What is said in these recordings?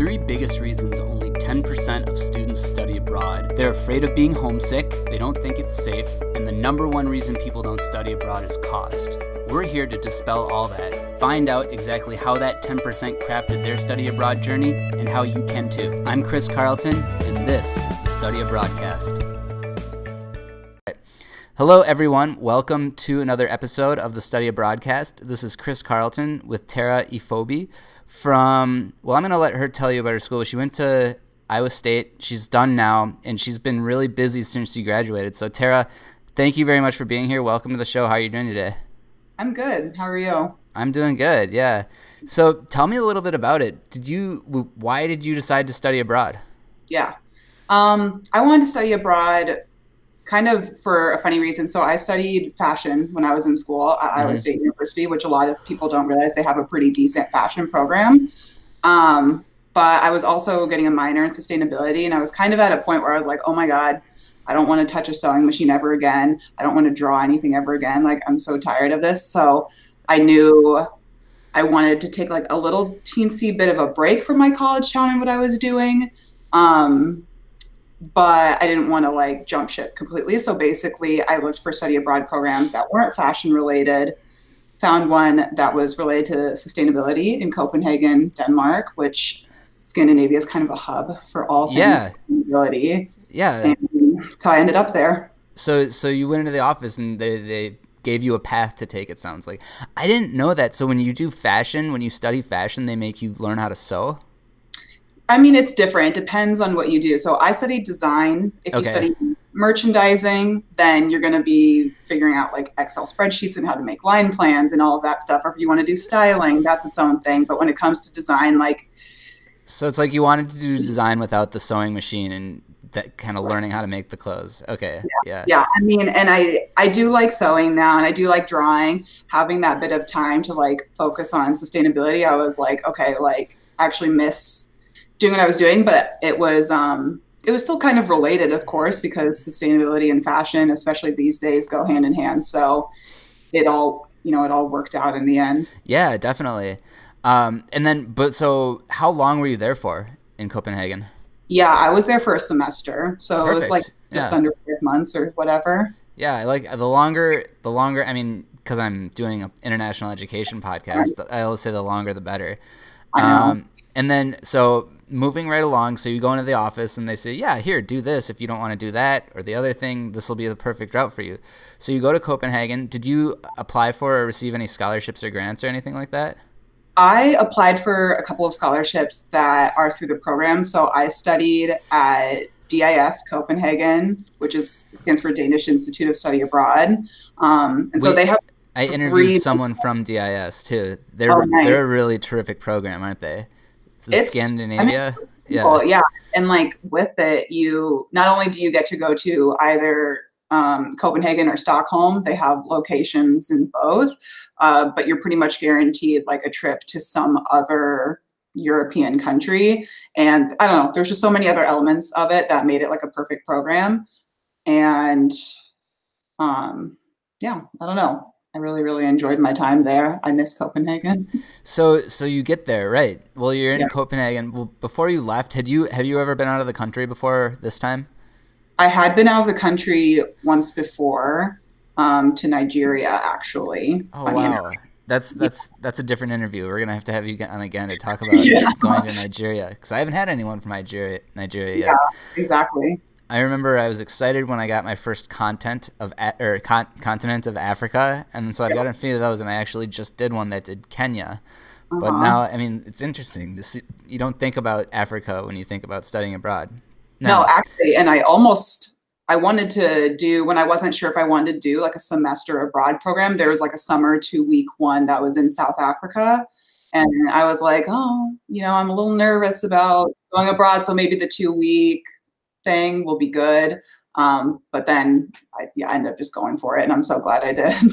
three biggest reasons only 10% of students study abroad. They're afraid of being homesick, they don't think it's safe, and the number one reason people don't study abroad is cost. We're here to dispel all that, find out exactly how that 10% crafted their study abroad journey, and how you can too. I'm Chris Carlton, and this is the Study Abroadcast. Hello, everyone. Welcome to another episode of the Study Abroadcast. This is Chris Carlton with Tara Efobi from, well, I'm going to let her tell you about her school. She went to Iowa State. She's done now, and she's been really busy since she graduated. So, Tara, thank you very much for being here. Welcome to the show. How are you doing today? I'm good. How are you? I'm doing good. Yeah. So, tell me a little bit about it. Did you? Why did you decide to study abroad? Yeah. Um, I wanted to study abroad kind of for a funny reason. So I studied fashion when I was in school at mm-hmm. Iowa State University, which a lot of people don't realize they have a pretty decent fashion program. Um, but I was also getting a minor in sustainability, and I was kind of at a point where I was like, oh my God, I don't want to touch a sewing machine ever again. I don't want to draw anything ever again. Like, I'm so tired of this. So I knew I wanted to take like a little teensy bit of a break from my college town and what I was doing. Um, but I didn't want to like jump ship completely. So basically, I looked for study abroad programs that weren't fashion related. Found one that was related to sustainability in Copenhagen, Denmark, which Scandinavia is kind of a hub for all things yeah. sustainability. Yeah. And so I ended up there. So so you went into the office and they they gave you a path to take. It sounds like I didn't know that. So when you do fashion, when you study fashion, they make you learn how to sew. I mean, it's different. It depends on what you do. So I studied design. If okay. you study merchandising, then you're going to be figuring out like Excel spreadsheets and how to make line plans and all of that stuff. Or if you want to do styling, that's its own thing. But when it comes to design, like. So it's like you wanted to do design without the sewing machine and that kind of learning how to make the clothes. Okay. Yeah. yeah. Yeah. I mean, and I, I do like sewing now and I do like drawing. Having that bit of time to like focus on sustainability, I was like, okay, like actually miss doing what I was doing, but it was um, it was still kind of related, of course, because sustainability and fashion, especially these days, go hand in hand. So it all you know it all worked out in the end. Yeah, definitely. Um, and then, but so how long were you there for in Copenhagen? Yeah, I was there for a semester, so Perfect. it was like just yeah. under five months or whatever. Yeah, I like the longer, the longer. I mean, because I'm doing an international education podcast. I always say the longer the better. Um, and then so moving right along. So you go into the office and they say, yeah, here, do this. If you don't want to do that or the other thing, this will be the perfect route for you. So you go to Copenhagen. Did you apply for or receive any scholarships or grants or anything like that? I applied for a couple of scholarships that are through the program. So I studied at DIS Copenhagen, which is stands for Danish Institute of Study Abroad. Um, and so they have. I interviewed someone from DIS too. They're oh, nice. they're a really terrific program, aren't they? It's Scandinavia. I mean, yeah. yeah. And like with it, you not only do you get to go to either um, Copenhagen or Stockholm, they have locations in both, uh, but you're pretty much guaranteed like a trip to some other European country. And I don't know, there's just so many other elements of it that made it like a perfect program. And um, yeah, I don't know. I really, really enjoyed my time there. I miss Copenhagen. So, so you get there, right? Well, you're in yeah. Copenhagen. Well, before you left, had you have you ever been out of the country before this time? I had been out of the country once before, um, to Nigeria, actually. Oh wow, that's that's that's a different interview. We're gonna have to have you on again to talk about yeah. going to Nigeria because I haven't had anyone from Nigeria Nigeria yet. Yeah, exactly. I remember I was excited when I got my first content of or con- continent of Africa, and so I've got a few of those, and I actually just did one that did Kenya. Uh-huh. But now, I mean, it's interesting. See, you don't think about Africa when you think about studying abroad. No. no, actually, and I almost I wanted to do when I wasn't sure if I wanted to do like a semester abroad program. There was like a summer two week one that was in South Africa, and I was like, oh, you know, I'm a little nervous about going abroad, so maybe the two week thing will be good. Um, but then I, yeah, I ended up just going for it, and I'm so glad I did.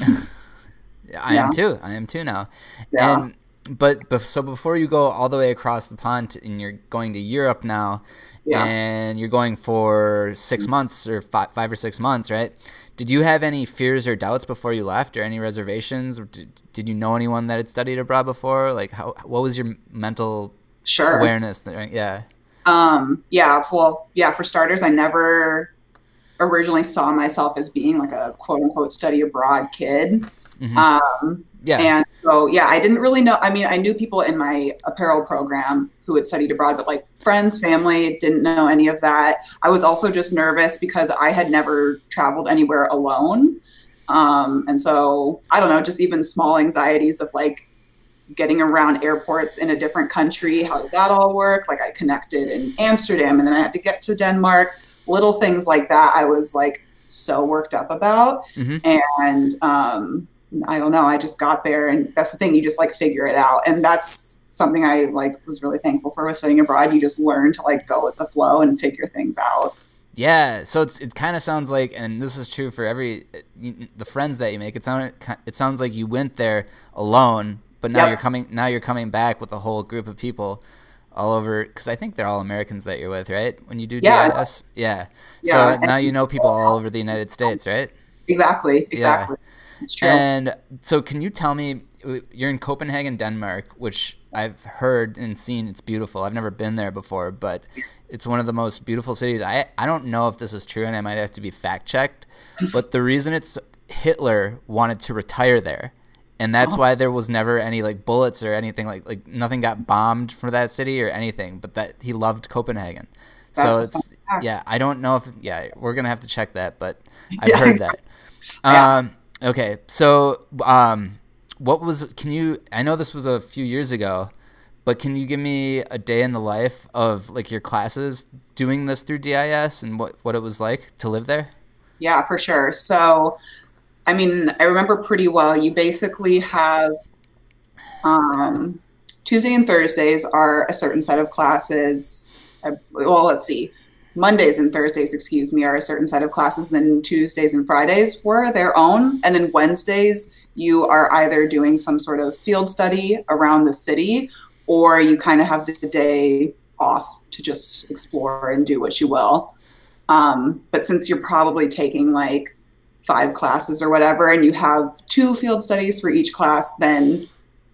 yeah, I yeah. am too. I am too now. Yeah. And but so before you go all the way across the pond and you're going to Europe now, yeah. and you're going for six months or five, five or six months, right? Did you have any fears or doubts before you left, or any reservations? Did, did you know anyone that had studied abroad before? Like, how what was your mental sure awareness. Right? Yeah. Um, yeah. Well, yeah. For starters, I never originally saw myself as being like a quote unquote study abroad kid. Mm-hmm. Um, yeah. And so, yeah, I didn't really know. I mean, I knew people in my apparel program who had studied abroad, but like friends, family, didn't know any of that. I was also just nervous because I had never traveled anywhere alone. Um, and so, I don't know, just even small anxieties of like getting around airports in a different country. How does that all work? Like, I connected in Amsterdam and then I had to get to Denmark. Little things like that, I was like so worked up about. Mm-hmm. And, um, I don't know. I just got there, and that's the thing. You just like figure it out, and that's something I like was really thankful for was studying abroad. You just learn to like go with the flow and figure things out. Yeah, so it's it kind of sounds like, and this is true for every the friends that you make. It sounds it sounds like you went there alone, but now yep. you're coming now you're coming back with a whole group of people all over because I think they're all Americans that you're with, right? When you do yeah. DIS, yeah. yeah. So now you know people all over the United States, right? Exactly. Exactly. Yeah. It's true. And so, can you tell me you're in Copenhagen, Denmark, which I've heard and seen. It's beautiful. I've never been there before, but it's one of the most beautiful cities. I I don't know if this is true, and I might have to be fact checked. But the reason it's Hitler wanted to retire there, and that's oh. why there was never any like bullets or anything like like nothing got bombed for that city or anything. But that he loved Copenhagen. That's so it's yeah. I don't know if yeah we're gonna have to check that, but I've yeah, heard exactly. that. Yeah. Um, Okay, so um, what was? Can you? I know this was a few years ago, but can you give me a day in the life of like your classes doing this through DIS and what what it was like to live there? Yeah, for sure. So, I mean, I remember pretty well. You basically have um, Tuesday and Thursdays are a certain set of classes. Well, let's see. Mondays and Thursdays, excuse me, are a certain set of classes. Then Tuesdays and Fridays were their own. And then Wednesdays, you are either doing some sort of field study around the city or you kind of have the day off to just explore and do what you will. Um, but since you're probably taking like five classes or whatever, and you have two field studies for each class, then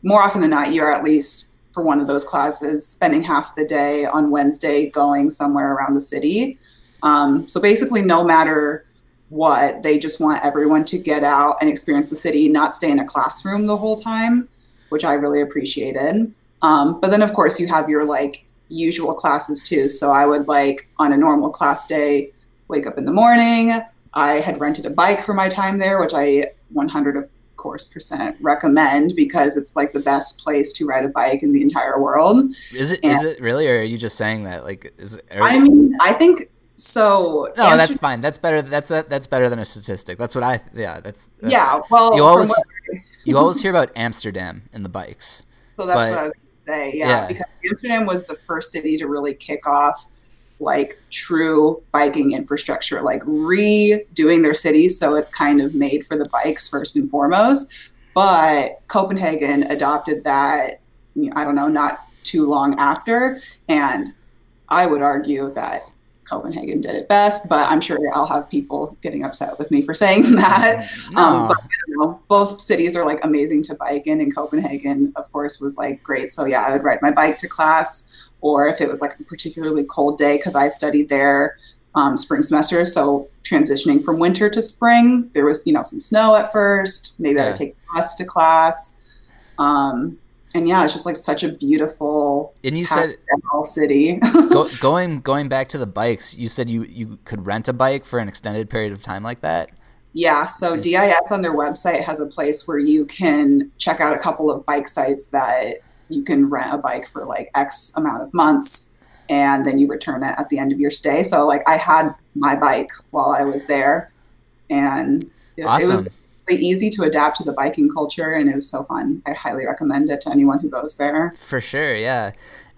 more often than not, you're at least for one of those classes, spending half the day on Wednesday going somewhere around the city. Um, so basically, no matter what, they just want everyone to get out and experience the city, not stay in a classroom the whole time, which I really appreciated. Um, but then, of course, you have your like usual classes too. So I would like on a normal class day, wake up in the morning. I had rented a bike for my time there, which I 100 of course percent recommend because it's like the best place to ride a bike in the entire world. Is it? And, is it really, or are you just saying that? Like, is it, I mean, I think so. No, that's fine. That's better. That's that's better than a statistic. That's what I. Yeah, that's. that's yeah. Well, you always you always hear about Amsterdam and the bikes. So that's but, what I was going to say. Yeah, yeah, because Amsterdam was the first city to really kick off like true biking infrastructure, like redoing their cities so it's kind of made for the bikes first and foremost. But Copenhagen adopted that, I don't know, not too long after. And I would argue that Copenhagen did it best, but I'm sure I'll have people getting upset with me for saying that. No. Um, but you know, both cities are like amazing to bike in, and Copenhagen, of course, was like great. So yeah, I would ride my bike to class or if it was like a particularly cold day, because I studied there um, spring semester. So transitioning from winter to spring, there was, you know, some snow at first. Maybe yeah. I would take bus to class. Um, and yeah, it's just like such a beautiful and you said city. go, going going back to the bikes, you said you you could rent a bike for an extended period of time like that. Yeah, so DIS on their website has a place where you can check out a couple of bike sites that you can rent a bike for like X amount of months and then you return it at the end of your stay. So like I had my bike while I was there and it, awesome. it was really easy to adapt to the biking culture and it was so fun. I highly recommend it to anyone who goes there. For sure, yeah.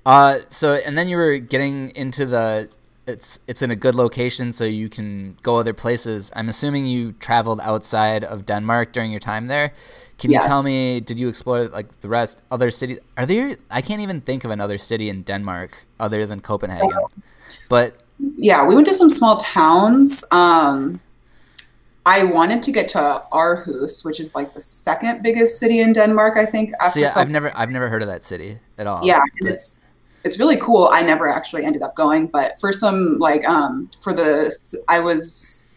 Uh, so and then you were getting into the it's it's in a good location so you can go other places. I'm assuming you traveled outside of Denmark during your time there. Can yes. you tell me? Did you explore like the rest other cities? Are there? I can't even think of another city in Denmark other than Copenhagen. But yeah, we went to some small towns. Um, I wanted to get to Aarhus, which is like the second biggest city in Denmark, I think. See, I've never, I've never heard of that city at all. Yeah, it's it's really cool. I never actually ended up going, but for some like um for the I was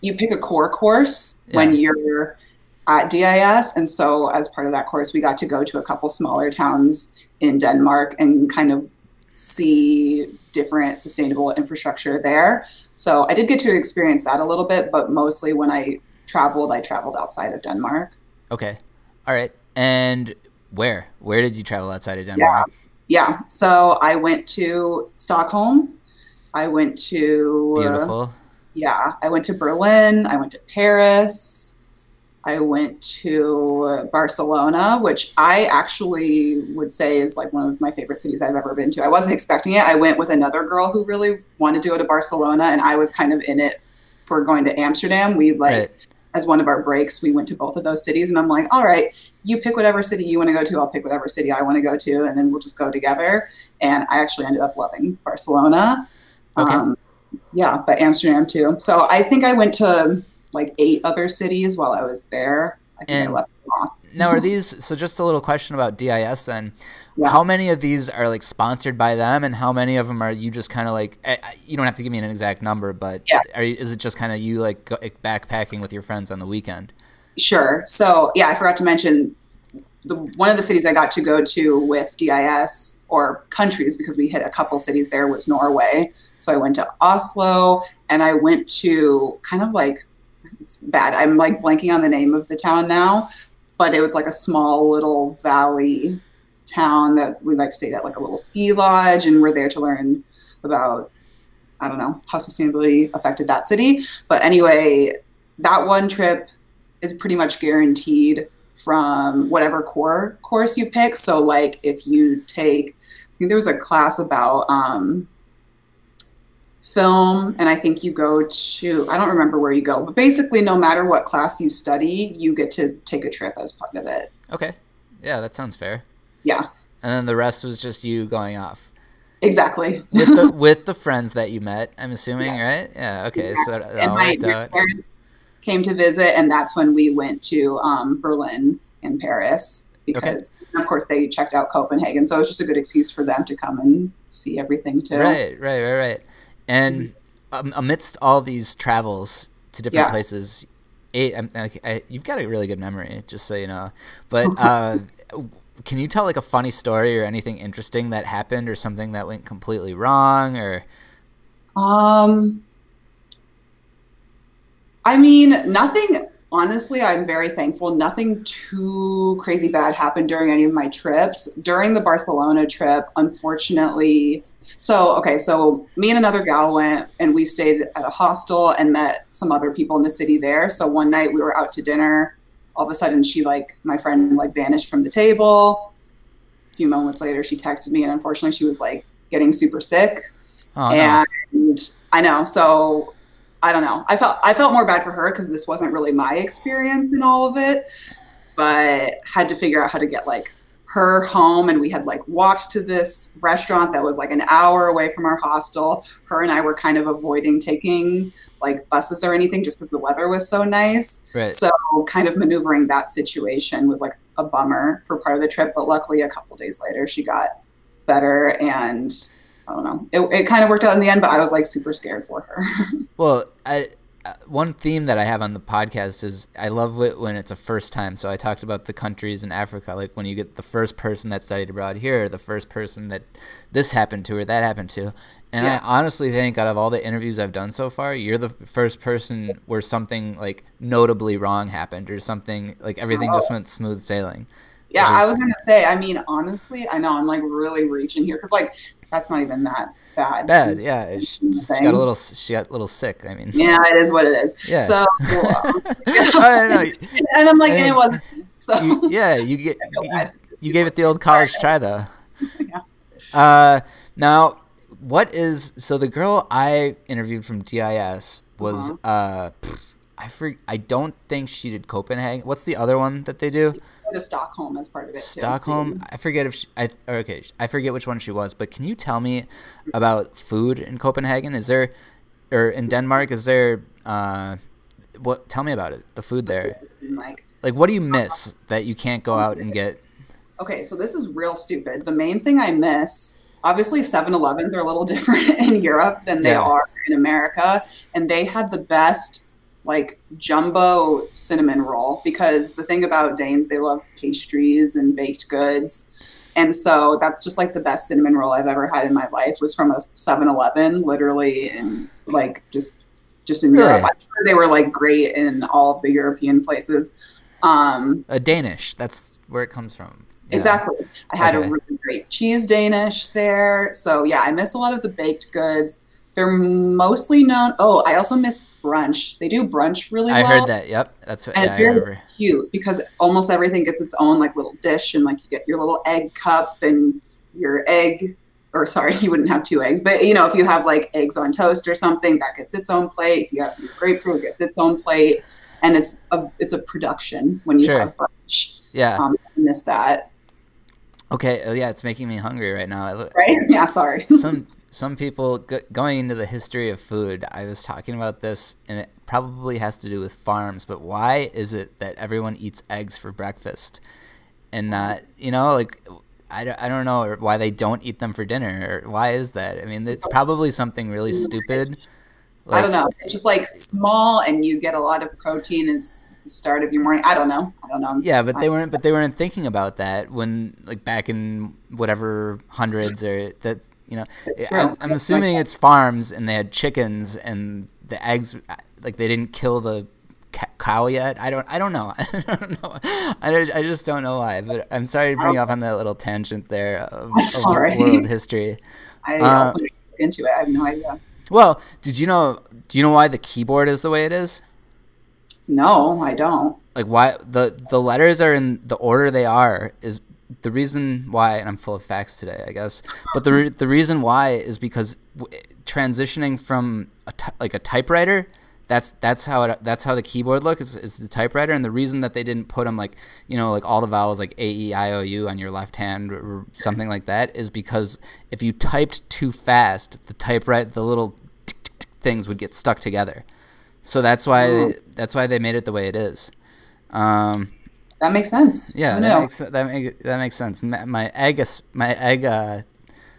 you pick a core course yeah. when you're at DIS, and so as part of that course, we got to go to a couple smaller towns in Denmark and kind of see different sustainable infrastructure there. So I did get to experience that a little bit, but mostly when I traveled, I traveled outside of Denmark. Okay. All right. And where? Where did you travel outside of Denmark? Yeah. Yeah. So I went to Stockholm. I went to Beautiful. Uh, yeah. I went to Berlin. I went to Paris. I went to Barcelona, which I actually would say is like one of my favorite cities I've ever been to. I wasn't expecting it. I went with another girl who really wanted to go to Barcelona, and I was kind of in it for going to Amsterdam. We like, right. as one of our breaks, we went to both of those cities, and I'm like, all right, you pick whatever city you want to go to. I'll pick whatever city I want to go to, and then we'll just go together. And I actually ended up loving Barcelona. Okay. Um, yeah, but Amsterdam too. So I think I went to like eight other cities while I was there. I think and I left them off. now, are these so? Just a little question about DIS then. Yeah. How many of these are like sponsored by them, and how many of them are you just kind of like? You don't have to give me an exact number, but yeah. are is it just kind of you like backpacking with your friends on the weekend? Sure. So yeah, I forgot to mention the one of the cities I got to go to with DIS or countries because we hit a couple cities there was Norway. So I went to Oslo and I went to kind of like it's bad. I'm like blanking on the name of the town now, but it was like a small little valley town that we like stayed at like a little ski lodge and we're there to learn about I don't know how sustainability affected that city. But anyway, that one trip is pretty much guaranteed from whatever core course you pick. So like if you take I think there was a class about um, film and i think you go to i don't remember where you go but basically no matter what class you study you get to take a trip as part of it. Okay. Yeah that sounds fair. Yeah. And then the rest was just you going off. Exactly. With the with the friends that you met i'm assuming yeah. right? Yeah okay. Yeah. so and my parents came to visit and that's when we went to um, berlin and paris because okay. of course they checked out copenhagen so it was just a good excuse for them to come and see everything too right right right right and um, amidst all these travels to different yeah. places, eight, I, I, you've got a really good memory, just so you know. But uh, can you tell like a funny story or anything interesting that happened, or something that went completely wrong, or? Um, I mean, nothing. Honestly, I'm very thankful. Nothing too crazy bad happened during any of my trips. During the Barcelona trip, unfortunately, so, okay, so me and another gal went and we stayed at a hostel and met some other people in the city there. So one night we were out to dinner. All of a sudden, she, like, my friend, like, vanished from the table. A few moments later, she texted me, and unfortunately, she was, like, getting super sick. Oh, and no. I know. So, I don't know. I felt I felt more bad for her because this wasn't really my experience in all of it, but had to figure out how to get like her home and we had like walked to this restaurant that was like an hour away from our hostel her and i were kind of avoiding taking like buses or anything just because the weather was so nice right. so kind of maneuvering that situation was like a bummer for part of the trip but luckily a couple days later she got better and i don't know it, it kind of worked out in the end but i was like super scared for her well i uh, one theme that I have on the podcast is I love it when it's a first time. So I talked about the countries in Africa, like when you get the first person that studied abroad here, the first person that this happened to or that happened to. And yeah. I honestly think out of all the interviews I've done so far, you're the first person where something like notably wrong happened or something like everything oh. just went smooth sailing. Yeah, is, I was gonna say. I mean, honestly, I know I'm like really reaching here because like that's not even that bad. Bad, yeah. She got a little. She got a little sick. I mean. Yeah, it is what it is. Yeah. So. I and I'm like, and it wasn't. So. You, yeah, you get. You, you gave it the old college try though. yeah. Uh, now, what is so the girl I interviewed from DIS was uh-huh. uh, I for, I don't think she did Copenhagen. What's the other one that they do? to Stockholm as part of it. Stockholm. Too. I forget if she, I okay. I forget which one she was, but can you tell me about food in Copenhagen? Is there or in Denmark? Is there uh, what? Tell me about it. The food there. Like, like what do you miss that you can't go out and get? Okay, so this is real stupid. The main thing I miss obviously 7-Elevens are a little different in Europe than they Yeah. are in America, and they had the best like jumbo cinnamon roll because the thing about Danes, they love pastries and baked goods. And so that's just like the best cinnamon roll I've ever had in my life was from a 7-Eleven, literally in like just just in Really? Europe. I'm sure they were like great in all of the European places. Um, A Danish. That's where it comes from. Yeah. Exactly. I had Okay. a really great cheese Danish there. So yeah, I miss a lot of the baked goods. They're mostly known. Oh, I also miss brunch. They do brunch really I well. heard that. Yep. That's And yeah. it's very cute because almost everything gets its own like little dish, and like you get your little egg cup and your egg. Or sorry, you wouldn't have two eggs, but you know if you have like eggs on toast or something, that gets its own plate. If you have your grapefruit, it gets its own plate, and it's a it's a production when you Sure. have brunch. Yeah. Um, I miss that, Okay. oh, Yeah. It's making me hungry right now. I lo- right? Yeah, sorry. some some people go, going into the history of food i was talking about this and it probably has to do with farms but why is it that everyone eats eggs for breakfast and not you know like I don't, I don't know why they don't eat them for dinner or why is that i mean it's probably something really stupid I don't know. It's just like small, and you get a lot of protein. It's the start of your morning. I don't know. I don't know. yeah but they weren't but they weren't thinking about that when like back in whatever hundreds or that you know? I, i'm assuming it's farms and they had chickens and the eggs like they didn't kill the cow yet? I don't i don't know. I don't know. I, I just don't know why but i'm sorry to bring you off on that little tangent there of, of world history. I Uh, also need to into it. I have no idea. well did you know do you know why the keyboard is the way it is? No, I don't. like why the the letters are in the order they are is the reason why and I'm full of facts today I guess but the re- the reason why is because w- transitioning from a ty- like a typewriter that's that's how it that's how the keyboard looks is, is the typewriter and the reason that they didn't put them like you know like all the vowels like a e i o u on your left hand or something like that is because if you typed too fast the typewriter the little tick, tick, tick things would get stuck together so that's why Oh. that's why they made it the way it is um, That makes sense. yeah, Who that knew? makes that make, that makes sense. My, my egg my egg uh,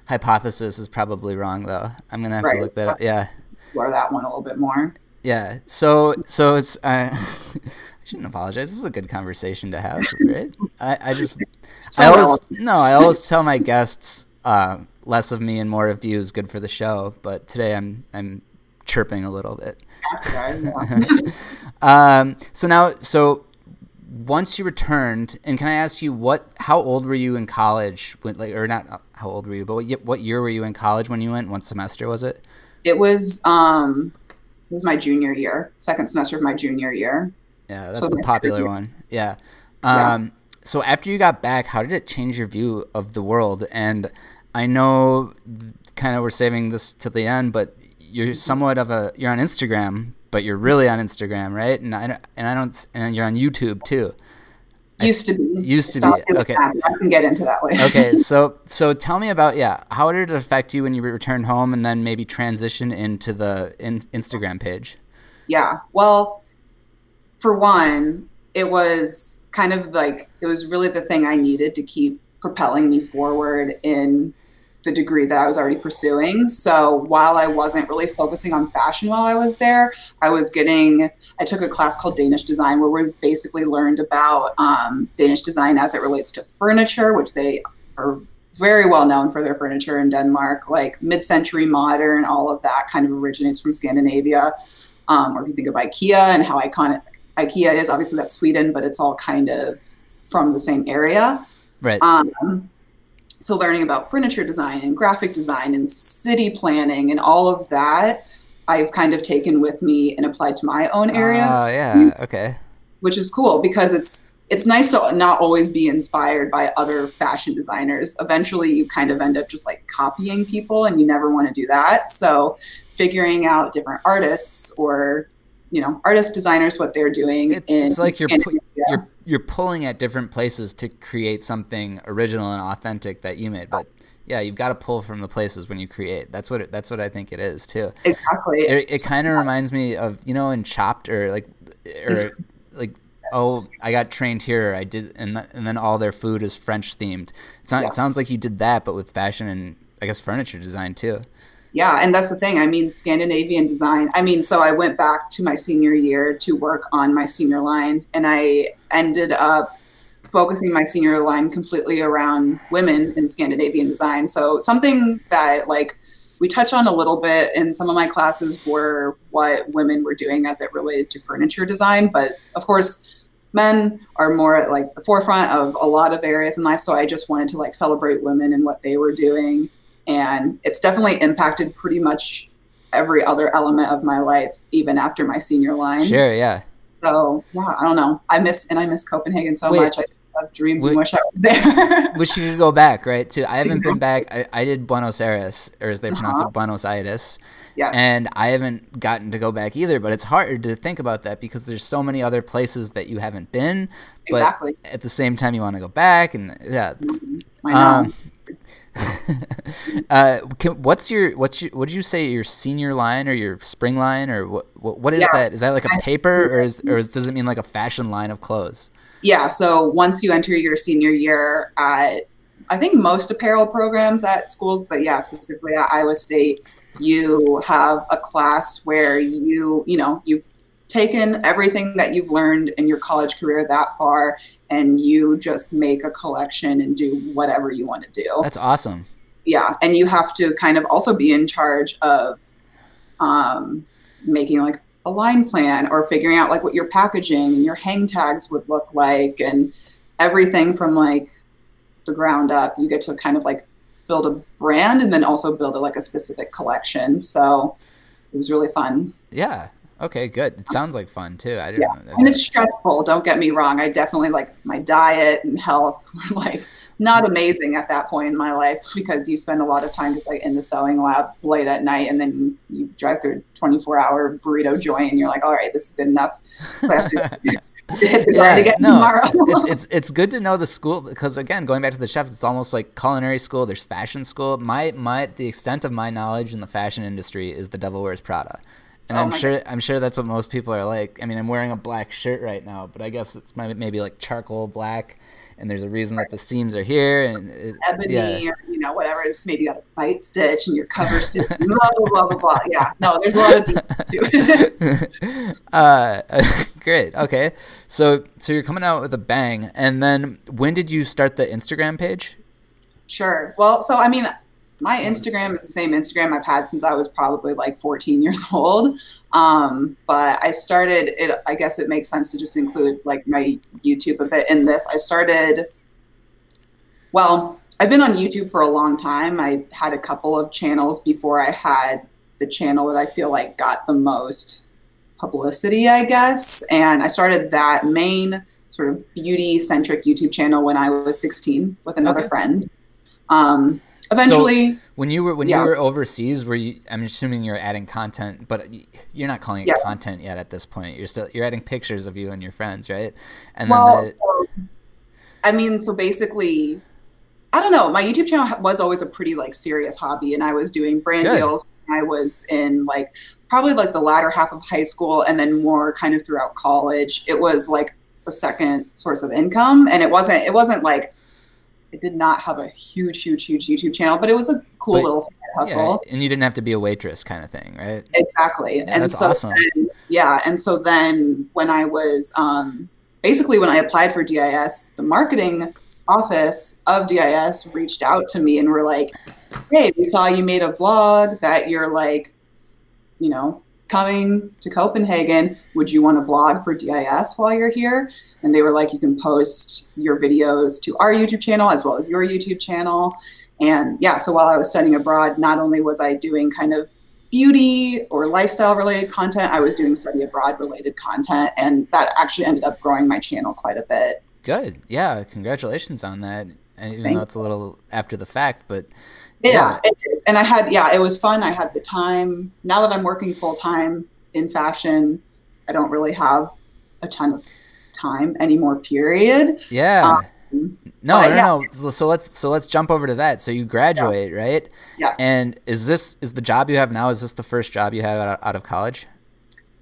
hypothesis is probably wrong though. I'm gonna have Right. to look that up. Yeah, explore that one a little bit more. yeah. So so it's uh, I shouldn't apologize. This is a good conversation to have, right? I, I just So I always no, I always tell my guests uh, less of me and more of you is good for the show. But today I'm I'm chirping a little bit. Um, so now, so once you returned, and can I ask you what? How old were you in college? When, like, or not? How old were you? But what, what year were you in college when you went? What semester was it? it was um, it was my junior year, second semester of my junior year. Yeah, that's So the popular one. Yeah. Yeah. Um, So after you got back, how did it change your view of the world? And I know, kind of, we're saving this to the end, but you're somewhat of a you're on Instagram, but you're really on Instagram, right? And I don't- and I don't and you're on YouTube too. Used to be. Used to be, okay. that. I can get into that later. okay so so tell me about yeah how did it affect you when you returned home and then maybe transition into the in, instagram page Yeah. Well, for one, it was kind of like it was really the thing I needed to keep propelling me forward in the degree that I was already pursuing. So while I wasn't really focusing on fashion while I was there, I was getting, I took a class called Danish design where we basically learned about um, Danish design as it relates to furniture, which they are very well known for their furniture in Denmark, like mid century modern, all of that kind of originates from Scandinavia. Um, or if you think of IKEA and how iconic IKEA is, obviously that's Sweden, but it's all kind of from the same area. right Um, so learning about furniture design and graphic design and city planning and all of that, I've kind of taken with me and applied to my own area, oh yeah okay which is cool because it's it's nice to not always be inspired by other fashion designers. Eventually, you kind of end up just like copying people, and you never want to do that. So, figuring out different artists or you know artist designers what they're doing It- in it's like you're pu- you're you're pulling at different places to create something original and authentic that you made but yeah you've got to pull from the places when you create. That's what it, that's what i think it is too. Exactly. It, it kind of reminds me of you know in chopped or like or mm-hmm. like oh i got trained here i did and, th- and then all their food is french themed. It's not, Yeah. it sounds like you did that but with fashion and I guess furniture design too. Yeah, and that's the thing. I mean, Scandinavian design. I mean, so I went back to my senior year to work on my senior line, and I ended up focusing my senior line completely around women in Scandinavian design. So something that like we touch on a little bit in some of my classes were what women were doing as it related to furniture design, but of course men are more at like the forefront of a lot of areas in life. So I just wanted to like celebrate women and what they were doing. And it's definitely impacted pretty much every other element of my life, even after my senior line. Sure, yeah. So yeah, I don't know. I miss and I miss Copenhagen so Wait, much. I have dreams and wish I was there. wish you could go back, right? Too. I haven't been back. I, I did Buenos Aires, or as they pronounce uh-huh. it, Buenos Aires. Yeah. And I haven't gotten to go back either, but it's hard to think about that because there's so many other places that you haven't been. But exactly. at the same time, you want to go back, and yeah. Mm-hmm. I know. Um, uh, can, what's your what's your, what did you say your senior line or your spring line or what what, what is yeah. that? Is that like a paper or is or is, does it mean like a fashion line of clothes? Yeah. So once you enter your senior year at I think most apparel programs at schools, but yeah, specifically at Iowa State, you have a class where you you know you've taken everything that you've learned in your college career that far and you just make a collection and do whatever you want to do. That's awesome. Yeah. And you have to kind of also be in charge of um, making like a line plan or figuring out like what your packaging and your hang tags would look like and everything from like the ground up. You get to kind of like build a brand and then also build a, like a specific collection. So it was really fun. Yeah. Okay, good. It sounds like fun too. I didn't yeah. and it's stressful. Don't get me wrong. I definitely like my diet and health were like not amazing at that point in my life because you spend a lot of time just like in the sewing lab late at night and then you drive through 24 hour burrito joint and you're like, all right, this is good enough. So I have to yeah, no, it's, it's it's good to know the school because again, going back to the chefs, it's almost like culinary school. There's fashion school. My my the extent of my knowledge in the fashion industry is the Devil Wears Prada and oh I'm sure God. I'm sure that's what most people are like. I mean, I'm wearing a black shirt right now, but I guess it's maybe like charcoal black, and there's a reason right. that the seams are here and it, ebony yeah. or you know whatever. It's maybe got a bite stitch and your cover stitch. blah blah blah blah blah. Yeah, no, there's a lot of details to it. uh, great. Okay, so so you're coming out with a bang, and then when did you start the Instagram page? Sure. Well, so I mean, my Instagram is the same Instagram I've had since I was probably like 14 years old. Um, but I started it. I guess it makes sense to just include like my YouTube a bit in this. I started. Well, I've been on YouTube for a long time. I had a couple of channels before I had the channel that I feel like got the most publicity, I guess. And I started that main sort of beauty centric YouTube channel when I was 16 with another okay. friend. Um, eventually so when you were when yeah. you were overseas were you i'm assuming you're adding content but you're not calling it yeah. content yet at this point you're still you're adding pictures of you and your friends right and well, then the, um, i mean so basically i don't know my youtube channel was always a pretty like serious hobby and i was doing brand Good. deals i was in like probably like the latter half of high school and then more kind of throughout college it was like a second source of income and it wasn't it wasn't like it did not have a huge, huge, huge YouTube channel, but it was a cool but, little hustle. Yeah, and you didn't have to be a waitress kind of thing, right? Exactly. Yeah, and that's so awesome. Then, yeah. And so then when I was um, basically when I applied for DIS, the marketing office of DIS reached out to me and were like, Hey, we saw you made a vlog that you're like, you know, coming to Copenhagen. Would you want to vlog for DIS while you're here? And they were like, you can post your videos to our YouTube channel as well as your YouTube channel. And yeah, so while I was studying abroad, not only was I doing kind of beauty or lifestyle related content, I was doing study abroad related content. And that actually ended up growing my channel quite a bit. Good. Yeah. Congratulations on that. And even Thanks. though it's a little after the fact, but yeah, yeah. and I had, yeah, it was fun. I had the time. Now that I'm working full time in fashion, I don't really have a ton of time anymore. Period. Yeah. Um, no, no, yeah. no. So let's so let's jump over to that. So you graduate, yeah. right? Yes. And is this is the job you have now? Is this the first job you had out, out of college?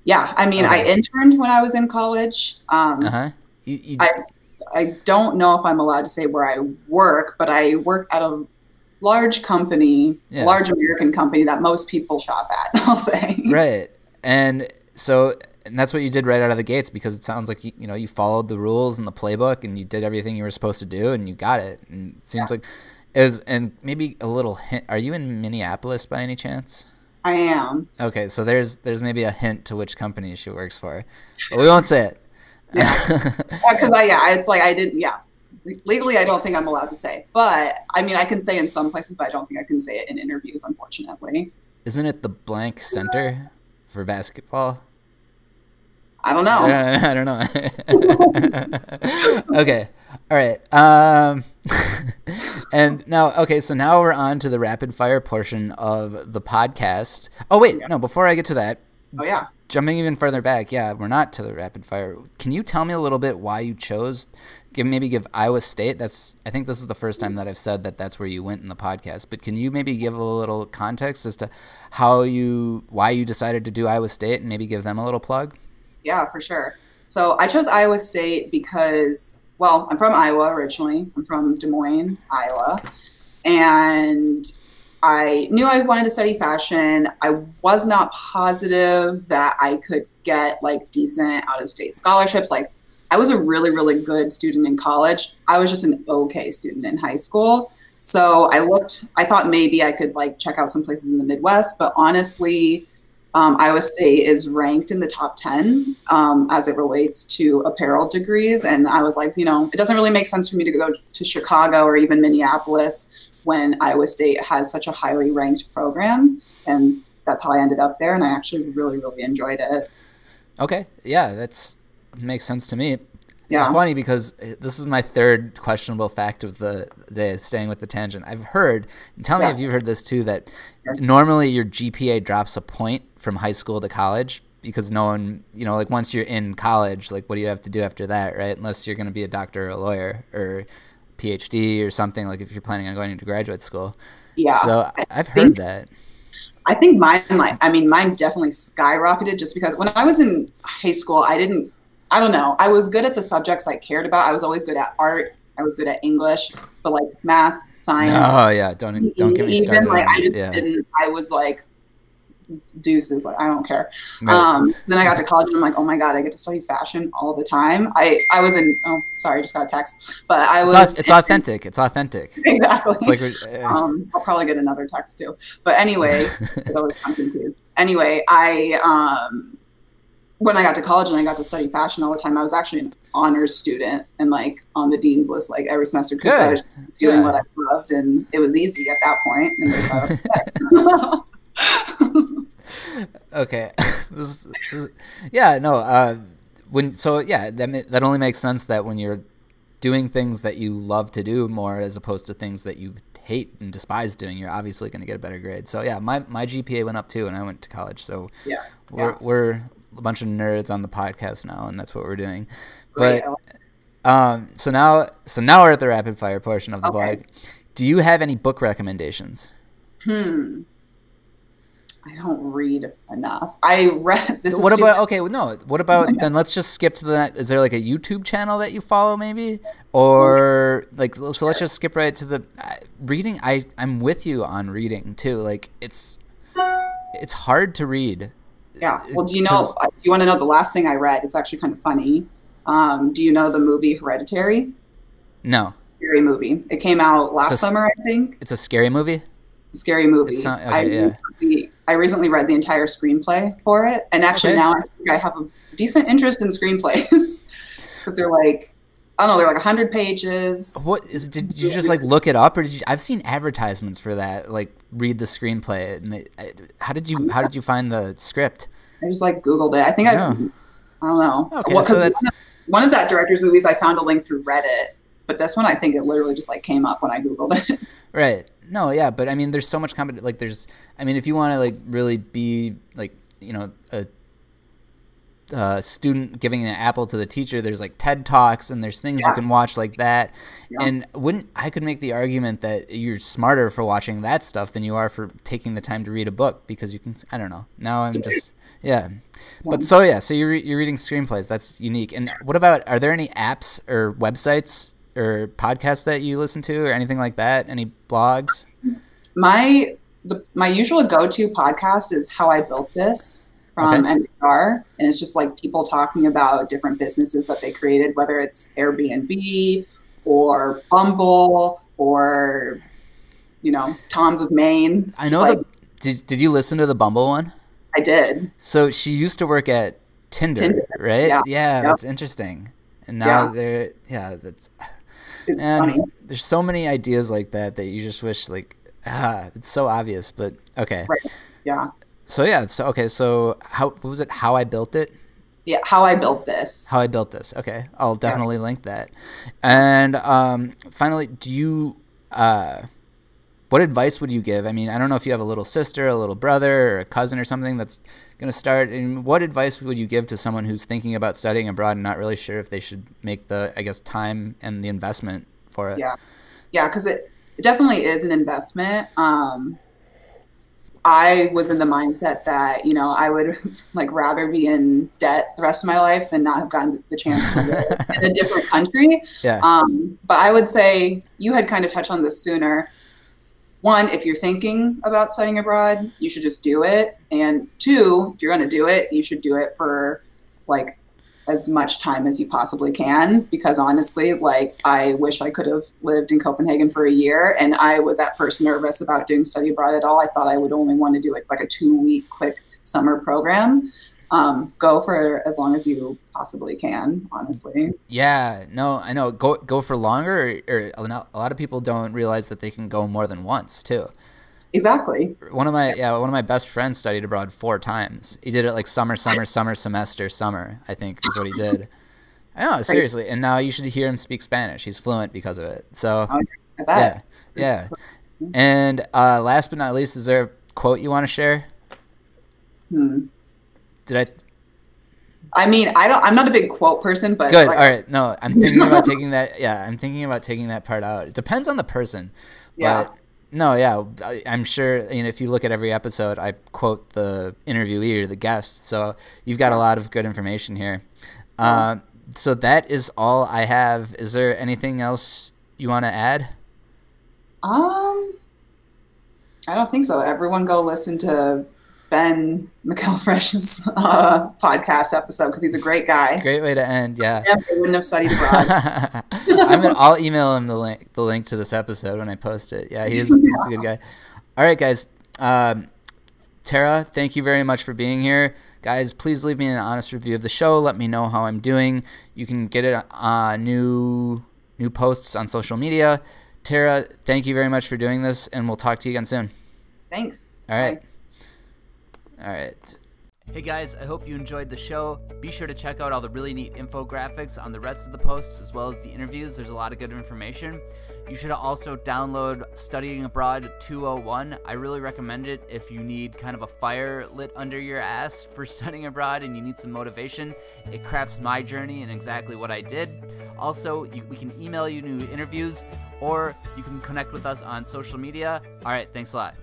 Yeah, I mean, okay. I interned when I was in college. Um, uh huh. You, you... I I don't know if I'm allowed to say where I work, but I work at a large company, yeah. large American company that most people shop at. I'll say. Right, and so and that's what you did right out of the gates because it sounds like you, you know you followed the rules and the playbook and you did everything you were supposed to do and you got it. And it seems yeah. like is and maybe a little hint. Are you in Minneapolis by any chance? I am. Okay, so there's there's maybe a hint to which company she works for, but we won't say it. Yeah, because I yeah, it's like I didn't yeah. Legally, I don't think I'm allowed to say, but I mean, I can say in some places, but I don't think I can say it in interviews, unfortunately. Isn't it the blank center for basketball? I don't know. I don't know. okay. All right. Um, and now, okay, so now we're on to the rapid fire portion of the podcast. Oh, wait. Yeah. No, before I get to that. Oh, yeah. Jumping even further back. Yeah, we're not to the rapid fire. Can you tell me a little bit why you chose, give maybe give Iowa State? That's, I think this is the first time that I've said that that's where you went in the podcast. But can you maybe give a little context as to how you, why you decided to do Iowa State and maybe give them a little plug? Yeah, for sure. So I chose Iowa State because, well, I'm from Iowa originally. I'm from Des Moines, Iowa. And I knew I wanted to study fashion. I was not positive that I could get like decent out of state scholarships. Like, I was a really, really good student in college. I was just an okay student in high school. So I looked, I thought maybe I could like check out some places in the Midwest, but honestly, um, Iowa State is ranked in the top 10 um, as it relates to apparel degrees. And I was like, you know, it doesn't really make sense for me to go to Chicago or even Minneapolis when Iowa State has such a highly ranked program. And that's how I ended up there. And I actually really, really enjoyed it. Okay. Yeah, that's makes sense to me. Yeah. It's funny because this is my third questionable fact of the day, staying with the tangent. I've heard, tell me yeah. if you've heard this too, that normally your GPA drops a point from high school to college because no one, you know, like once you're in college, like what do you have to do after that, right? Unless you're going to be a doctor or a lawyer or PhD or something, like if you're planning on going into graduate school. Yeah. So I've heard that. I think mine, like, I mean, mine definitely skyrocketed just because when I was in high school, I didn't I don't know. I was good at the subjects I cared about. I was always good at art. I was good at English, but like math, science. Oh yeah, don't don't get me started. Even like I just yeah. didn't. I was like deuces. Like I don't care. Right. Um, then I got to college and I'm like, oh my god, I get to study fashion all the time. I I was in. Oh, sorry, I just got a text. But I was. It's, it's authentic. It's authentic. Exactly. It's like, uh, um, I'll probably get another text too. But anyway, it always comes in twos. Anyway, I um when I got to college and I got to study fashion all the time, I was actually an honors student and like on the dean's list like every semester because I was doing yeah. what I loved and it was easy at that point. okay, this, this is, yeah, no. Uh, when so yeah, that that only makes sense that when you're doing things that you love to do more as opposed to things that you hate and despise doing, you're obviously going to get a better grade. So yeah, my my GPA went up too, and I went to college. So yeah, we're yeah. we're a bunch of nerds on the podcast now, and that's what we're doing. But um, so now, so now we're at the rapid fire portion of the okay. blog. Do you have any book recommendations? Hmm. I don't read enough. I read this. What about okay? no. What about then? Let's just skip to the. Is there like a YouTube channel that you follow, maybe, or like so? Let's just skip right to the uh, reading. I I'm with you on reading too. Like it's it's hard to read. Yeah. Well, do you know? Uh, you want to know the last thing I read? It's actually kind of funny. Um, do you know the movie Hereditary? No. Scary movie. It came out last a, summer, I think. It's a scary movie. Scary movie. It's not, okay, I, yeah. I recently read the entire screenplay for it, and actually okay. now I I have a decent interest in screenplays because they're like I don't know, they're like 100 pages. What is did you just like look it up or did you I've seen advertisements for that, like read the screenplay and they, how did you how did you find the script? I just like googled it. I think I I don't know. Okay, well, so that's one of that director's movies I found a link through Reddit, but this one I think it literally just like came up when I googled it. Right. No, yeah, but I mean there's so much competition like there's I mean if you want to like really be like, you know, a uh, student giving an apple to the teacher. There's like TED talks and there's things yeah. you can watch like that. Yeah. And wouldn't I could make the argument that you're smarter for watching that stuff than you are for taking the time to read a book because you can. I don't know. Now I'm just yeah. But so yeah, so you're you're reading screenplays. That's unique. And what about are there any apps or websites or podcasts that you listen to or anything like that? Any blogs? My the, my usual go-to podcast is How I Built This from okay. NPR, and it's just like people talking about different businesses that they created, whether it's Airbnb or Bumble or you know Tom's of Maine. I know. Like, the, did Did you listen to the Bumble one? I did. So she used to work at Tinder, Tinder. right? Yeah, yeah that's interesting. And now yeah. they're yeah, that's it's and funny. there's so many ideas like that that you just wish like ah, it's so obvious, but okay. Right. Yeah. So yeah, so okay, so how what was it? How I built it? Yeah, how I built this. How I built this. Okay, I'll definitely yeah. link that. And um, finally, do you uh, what advice would you give? I mean, I don't know if you have a little sister, a little brother, or a cousin or something that's going to start. And what advice would you give to someone who's thinking about studying abroad and not really sure if they should make the, I guess, time and the investment for it? Yeah, yeah, because it, it definitely is an investment. Um, I was in the mindset that you know I would like rather be in debt the rest of my life than not have gotten the chance to live in a different country. Yeah. Um, but I would say you had kind of touched on this sooner one, if you're thinking about studying abroad, you should just do it. And two, if you're going to do it, you should do it for like as much time as you possibly can. Because honestly, like I wish I could have lived in Copenhagen for a year. And I was at first nervous about doing study abroad at all. I thought I would only want to do it like a two week quick summer program um, go for as long as you possibly can. Honestly. Yeah. No, I know. Go go for longer, or, or, a lot of people don't realize that they can go more than once too. Exactly. One of my yeah, one of my best friends studied abroad four times. He did it like summer, summer, summer, semester, summer. I think is what he did. I know seriously, and now you should hear him speak Spanish. He's fluent because of it. So oh, yeah, yeah. And uh, last but not least, is there a quote you want to share? Hmm. Did I? I mean, I don't. I'm not a big quote person, but good. Like, All right, no, I'm thinking about taking that. Yeah, I'm thinking about taking that part out. It depends on the person. Yeah. But no, yeah, I, am sure. You know, if you look at every episode, I quote the interviewee or the guest, so you've got a lot of good information here. Uh, so that is all I have. Is there anything else you want to add? Um, I don't think so. Everyone go listen to Ben McElfresh's uh, podcast episode because he's a great guy. Great way to end, yeah. I wouldn't have studied abroad. I'm gonna, I'll email him the link, the link to this episode when I post it. Yeah, he's, he's a good guy. All right, guys. Um, Tara, thank you very much for being here. Guys, please leave me an honest review of the show. Let me know how I'm doing. You can get it uh, new new posts on social media. Tara, thank you very much for doing this, and we'll talk to you again soon. Thanks. All right. Bye. All right. Hey guys, I hope you enjoyed the show. Be sure to check out all the really neat infographics on the rest of the posts as well as the interviews. There's a lot of good information. You should also download Studying Abroad 201. I really recommend it if you need kind of a fire lit under your ass for studying abroad and you need some motivation. It crafts my journey and exactly what I did. Also, you, we can email you new interviews or you can connect with us on social media. All right, thanks a lot.